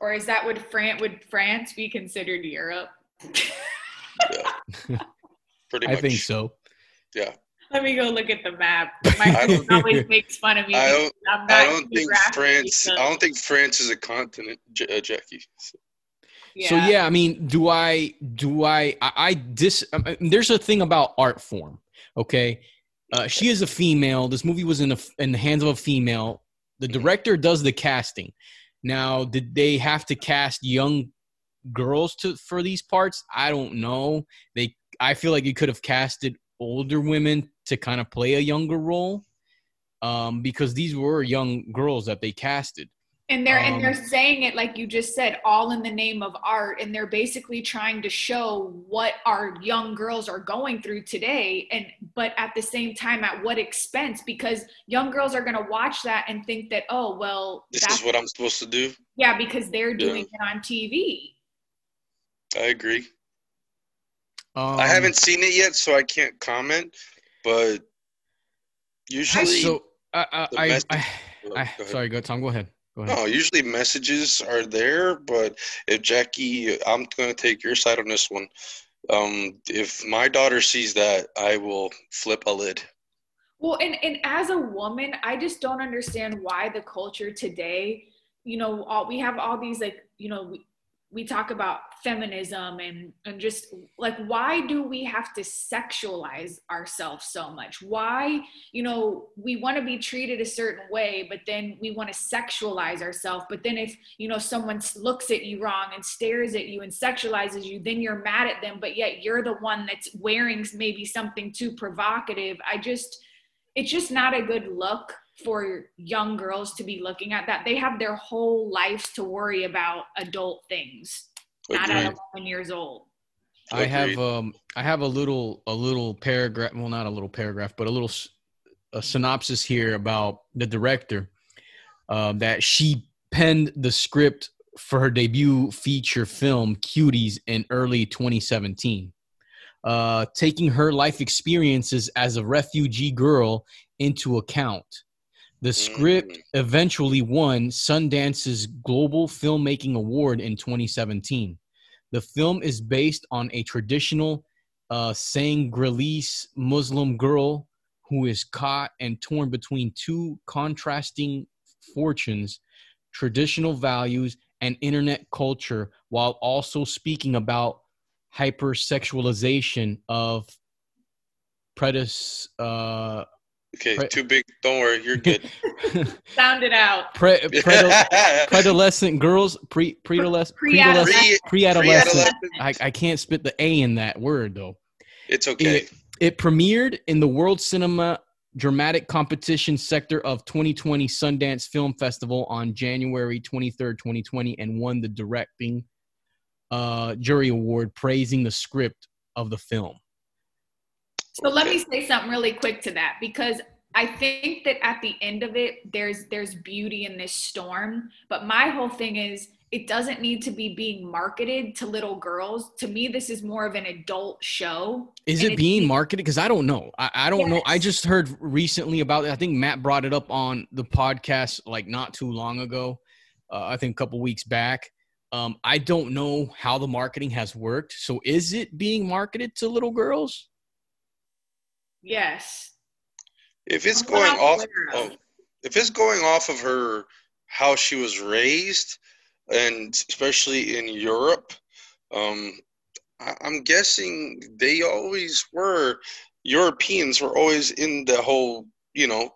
Or is that would France would France be considered Europe? Pretty much. I think so. Yeah. Let me go look at the map. I My don't- always makes fun of me. I don't. I'm I don't think France. so- I don't think France is a continent, J- uh, Jackie. So yeah, I mean, do I do I I, I dis I mean, there's a thing about art form, okay? Uh, she is a female. This movie was in the in the hands of a female. The director does the casting. Now, did they have to cast young girls to for these parts? I don't know. They I feel like you could have casted older women to kind of play a younger role. Um, because these were young girls that they casted. And they're and they're um, saying it like you just said, all in the name of art, and they're basically trying to show what our young girls are going through today, and but at the same time, at what expense? Because young girls are going to watch that and think that, oh well, This that's is what I'm supposed to do. yeah, because they're Yeah. doing it on TV. I agree. Um, I haven't seen it yet, so I can't comment. But usually, So I I, the I, message- I, Go I sorry, go Tom. Go ahead. Go. No, usually messages are there, but if Jackie, I'm going to take your side on this one. Um, if my daughter sees that, I will flip a lid. Well, and, and as a woman, I just don't understand why the culture today, you know, all, we have all these like, you know, we, talk about feminism and and just like why do we have to sexualize ourselves so much? Why, you know, we want to be treated a certain way, but then we want to sexualize ourselves. But then if, you know, someone looks at you wrong and stares at you and sexualizes you, then you're mad at them, but yet you're the one that's wearing maybe something too provocative. I just it's just not a good look for young girls to be looking at that. They have their whole lives to worry about adult things, not at 11 years old. I have um I have a little a little paragraph well not a little paragraph but a little s- a synopsis here about the director um, that she penned the script for her debut feature film Cuties in early 2017 uh, taking her life experiences as a refugee girl into account the script Mm. eventually won Sundance's Global Filmmaking Award in 2017 the film is based on a traditional uh, Senegalese Muslim girl who is caught and torn between two contrasting fortunes, traditional values, and internet culture, while also speaking about hypersexualization of predis, uh, Okay, Pre- too big. Don't worry, you're good. Sound it out. pre, predol- predolescent girls, pre, predolescent, Pre-adolescent. Pre- pre-adolescent. pre-adolescent. I, I can't spit the A in that word though. It's okay. It, it premiered in the World Cinema Dramatic Competition sector of 2020 Sundance Film Festival on January 23rd, 2020, and won the directing uh, jury award, praising the script of the film. So let me say something really quick to that because I think that at the end of it, there's there's beauty in this storm. But my whole thing is it doesn't need to be being marketed to little girls. To me, this is more of an adult show. Is it being marketed? Because I don't know. I, I don't know. I just heard recently about it. I think Matt brought it up on the podcast like not too long ago. Uh, I think a couple weeks back. Um, I don't know how the marketing has worked. So is it being marketed to little girls? Yes. if it's what going off, of. if it's going off of her how she was raised, and especially in Europe, um, I, I'm guessing they always were. Europeans were always in the whole, you know,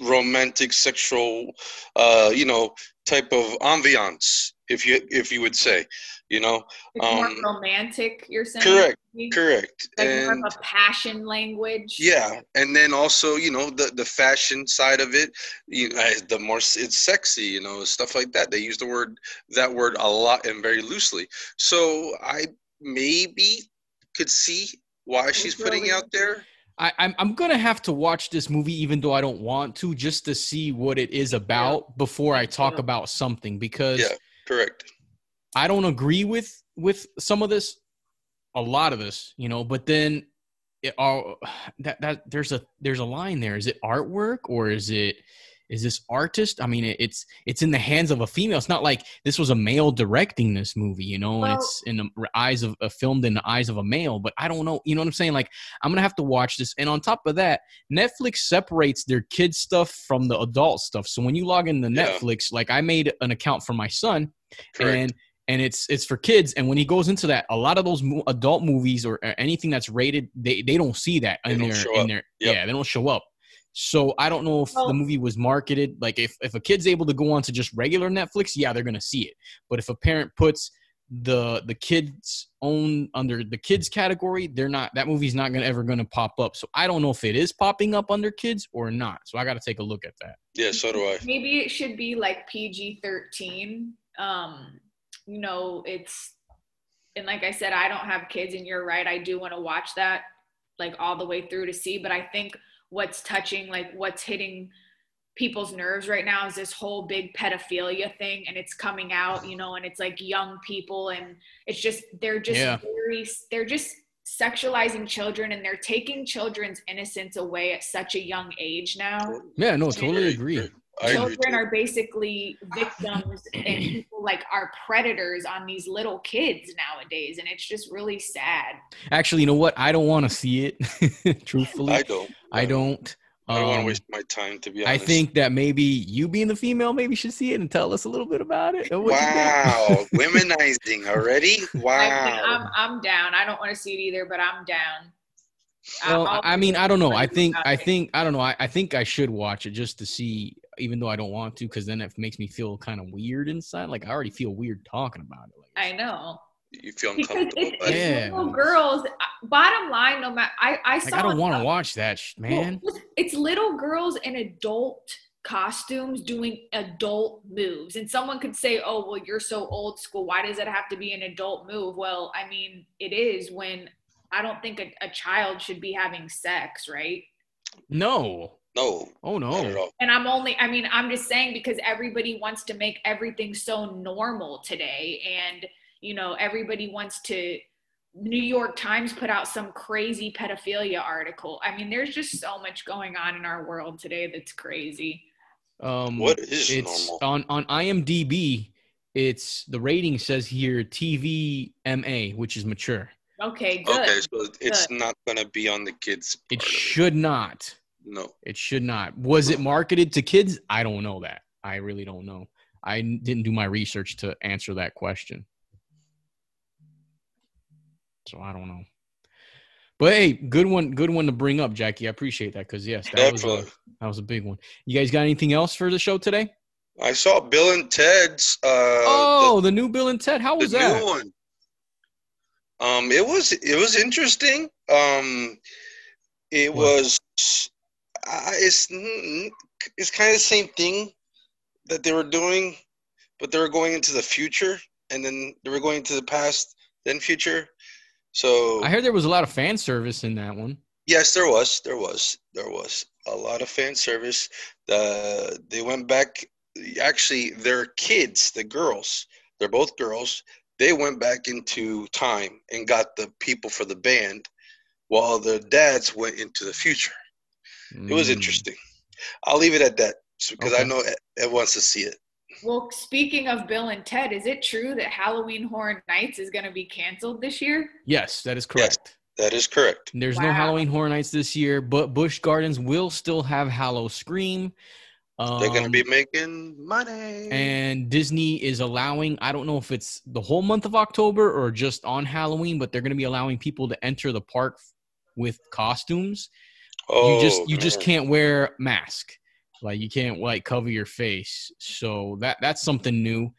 romantic, sexual, uh, you know, type of ambiance, if you if you would say, you know, It's Um, more romantic, you're saying? correct, Like correct, more and of a passion language. Yeah, and then also you know the the fashion side of it, you the more it's sexy, you know, stuff like that. They use the word that word a lot and very loosely. So I maybe could see why she's putting really- out there. I, I'm I'm gonna have to watch this movie even though I don't want to, just to see what it is about before I talk too. about something because Yeah. Correct. I don't agree with with some of this, a lot of this, you know. But then, it all that that there's a there's a line there. Is it artwork or is it is this artist? I mean, it's it's in the hands of a female. It's not like this was a male directing this movie, you know, and it's in the eyes of uh, filmed in the eyes of a male. But I don't know, you know what I'm saying? Like I'm gonna have to watch this. And on top of that, Netflix separates their kids stuff from the adult stuff. So when you log into Yeah. Netflix, like I made an account for my son Correct. and and it's it's for kids and when he goes into that a lot of those mo- adult movies or uh, anything that's rated they they don't see that They in don't their in up. their Yep. yeah they don't show up so i don't know if Well- the movie was marketed like if if a kid's able to go on to just regular netflix yeah they're gonna see it but if a parent puts the the kids own under the kids category they're not that movie's not gonna ever gonna pop up so i don't know if it is popping up under kids or not so i gotta take a look at that yeah. So do I. maybe it should be like PG 13. Um, you know, it's, and like I said, I don't have kids, and you're right. I do want to watch that like all the way through to see, but I think what's touching, like what's hitting people's nerves right now is this whole big pedophilia thing and it's coming out you know and it's like young people and it's just they're just Yeah. very they're just sexualizing children and they're taking children's innocence away at such a young age now yeah no totally agree good. I children are basically victims and people like are predators on these little kids nowadays and it's just really sad actually you know what i don't want to see it truthfully I don't. I don't. I don't want Um, to waste my time to be honest. I think that maybe you being the female maybe should see it and tell us a little bit about it. What you think? Wow, womenizing already? I mean, Wow. I'm, I'm down i don't want to see it either but i'm down Well, I'll- I mean, I don't know. I think, I think, I don't know. I, I think I should watch it just to see, even though I don't want to, because then it makes me feel kind of weird inside. Like I already feel weird talking about it. Like, i know You feel because uncomfortable, it's, buddy? Yeah. little girls bottom line no matter i i saw like I don't want to watch that, sh- Well, man. it's little girls in adult costumes doing adult moves. And someone could say, oh, well, you're so old school. Why does it have to be an adult move? Well, I mean, it is when I don't think a, a child should be having sex, right? No. No. Oh no. And I'm only, I mean, I'm just saying because everybody wants to make everything so normal today. And, you know, everybody wants to, New York Times put out some crazy pedophilia article. I mean, there's just so much going on in our world today that's crazy. Um, What is it's normal? on on IMDb. It's the rating says here TV MA, which is mature. Okay, good. Okay, so it's not gonna be on the kids. It part of should not. No. It should not. Was it marketed to kids? I don't know that. I really don't know. I didn't do my research to answer that question. So I don't know. But hey, good one, good one to bring up, Jackie. I appreciate that because yes, that was a, Definitely. that was a big one. You guys got anything else for the show today? I saw Bill and Ted's. Uh, oh, the, new Bill and Ted. How was the that? new one. Um, it was it was interesting. Um, it What? was. It's mm, it's kind of the same thing that they were doing, but they were going into the future, and then they were going into the past, then future. So I heard there was a lot of fan service in that one. Yes, there was. There was. There was a lot of fan service. The they went back. Actually, their kids, the girls, they're both girls. They went back into time and got the people for the band, while the dads went into the future. It was Mm. interesting. I'll leave it at that because I know Ed, Ed wants to see it. Well, speaking of Bill and Ted, is it true that Halloween Horror Nights is going to be canceled this year? Yes, that is correct. Yes, That is correct. There's no Halloween Horror Nights this year, but Busch Gardens will still have Howl-O-Scream. Um, They're gonna be making money. and Disney is allowing. I don't know if it's the whole month of October or just on Halloween, but they're going to be allowing people to enter the park with costumes. Oh, you just you just can't wear mask, like you can't like cover your face. So that that's something new.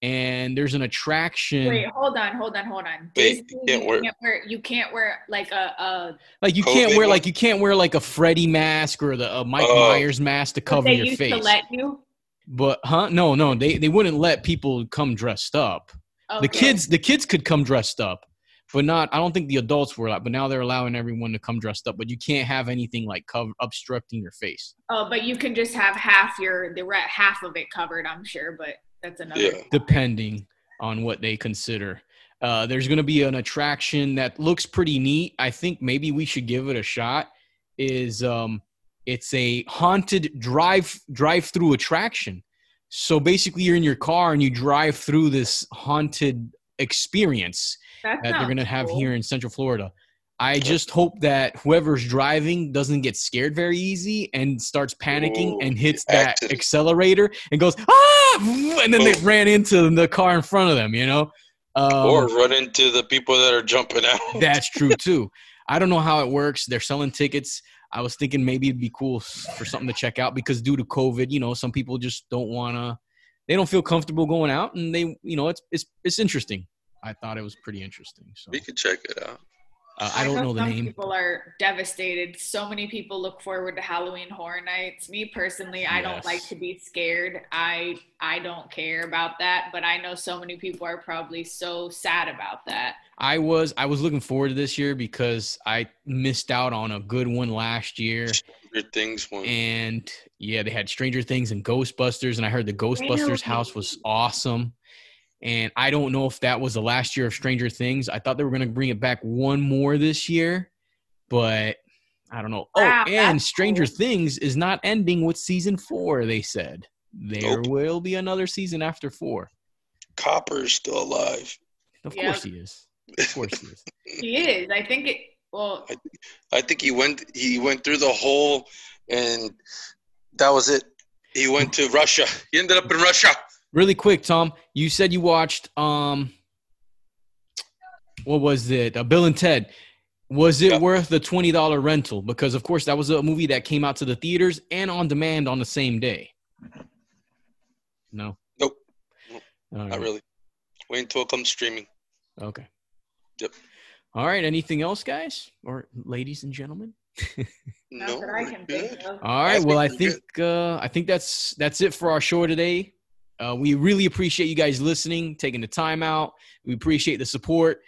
And there's an attraction. Wait, hold on, hold on, hold on. Wait, you can't wear- can't wear you can't wear like a, a Like you can't wear one? like you can't wear like a Freddy mask or the uh, Mike Oh. Myers mask to cover they your used face. to let you. but huh? No, no, they they wouldn't let people come dressed up. The kids the kids could come dressed up, but not. I don't think the adults were allowed. But now they're allowing everyone to come dressed up. But you can't have anything like cover obstructing your face. Oh, but you can just have half your the re- half of it covered. I'm sure, but that's another. Yeah. depending on what they consider. Uh, there's going to be an attraction that looks pretty neat. I think maybe we should give it a shot. Is um, it's a haunted drive drive through attraction. So basically, you're in your car and you drive through this haunted experience That that they're going to sounds have here in Central Florida. I just hope that whoever's driving doesn't get scared very easy and starts panicking Ooh, and hits that accident. accelerator and goes ah, and then they ran into the car in front of them. You know, um, or run into the people that are jumping out. that's true too. I don't know how it works. They're selling tickets. I was thinking maybe it'd be cool for something to check out because due to COVID, you know, some people just don't want to. They don't feel comfortable going out, and they, you know, it's it's it's interesting. I thought it was pretty interesting. So we could check it out. uh, I don't know the some name. People are devastated. So many people look forward to Halloween Horror Nights. Me personally, I don't like to be scared. I I don't care about that, but I know so many people are probably so sad about that. I was I was looking forward to this year because I missed out on a good one last year. Stranger Things one. And yeah, they had Stranger Things and Ghostbusters, and I heard the Ghostbusters house was awesome. And I don't know if that was the last year of Stranger Things. I thought they were going to bring it back one more this year, but I don't know. Oh, wow, oh, and Stranger cool. Things is not ending with season four. They said there Nope. will be another season after four. Hopper's still alive. Of Yep. course he is. Of course he is. He is. I think it. Well, I think he went he went through the hole and that was it. He went to Russia. He ended up in Russia. Really quick, Tom. You said you watched um, what was it? Uh, Bill and Ted. Was it Yeah. worth the twenty dollar rental? Because of course that was a movie that came out to the theaters and on demand on the same day. No. Nope. All Not really. Wait until it comes streaming. Okay. Yep. All right. Anything else, guys or ladies and gentlemen? No, that I we're can think good. of. All right. Well, I think think uh, I think that's that's it for our show today. Uh, we really appreciate you guys listening, taking the time out. We appreciate the support.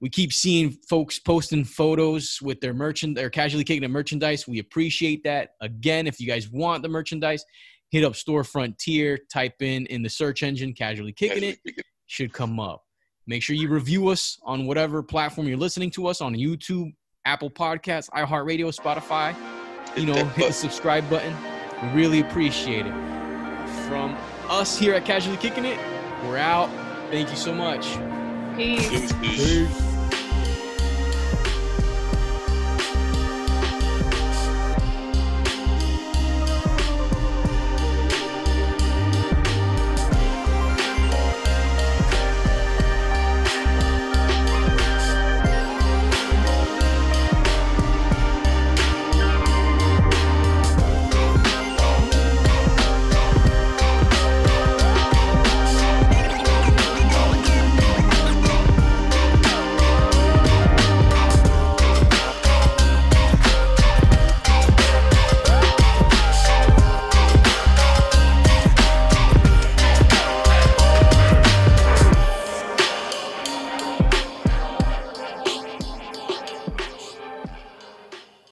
We keep seeing folks posting photos with their merchant, their casually kicking the merchandise. We appreciate that. Again, if you guys want the merchandise, hit up Storefrontier, type in in the search engine "casually kicking it," should come up. Make sure you review us on whatever platform you're listening to us on YouTube, Apple Podcasts, iHeartRadio, Spotify you know, hit the subscribe button. We really appreciate it. From us here at Casually Kicking It, we're out. Thank you so much. Peace. Peace, peace. Peace.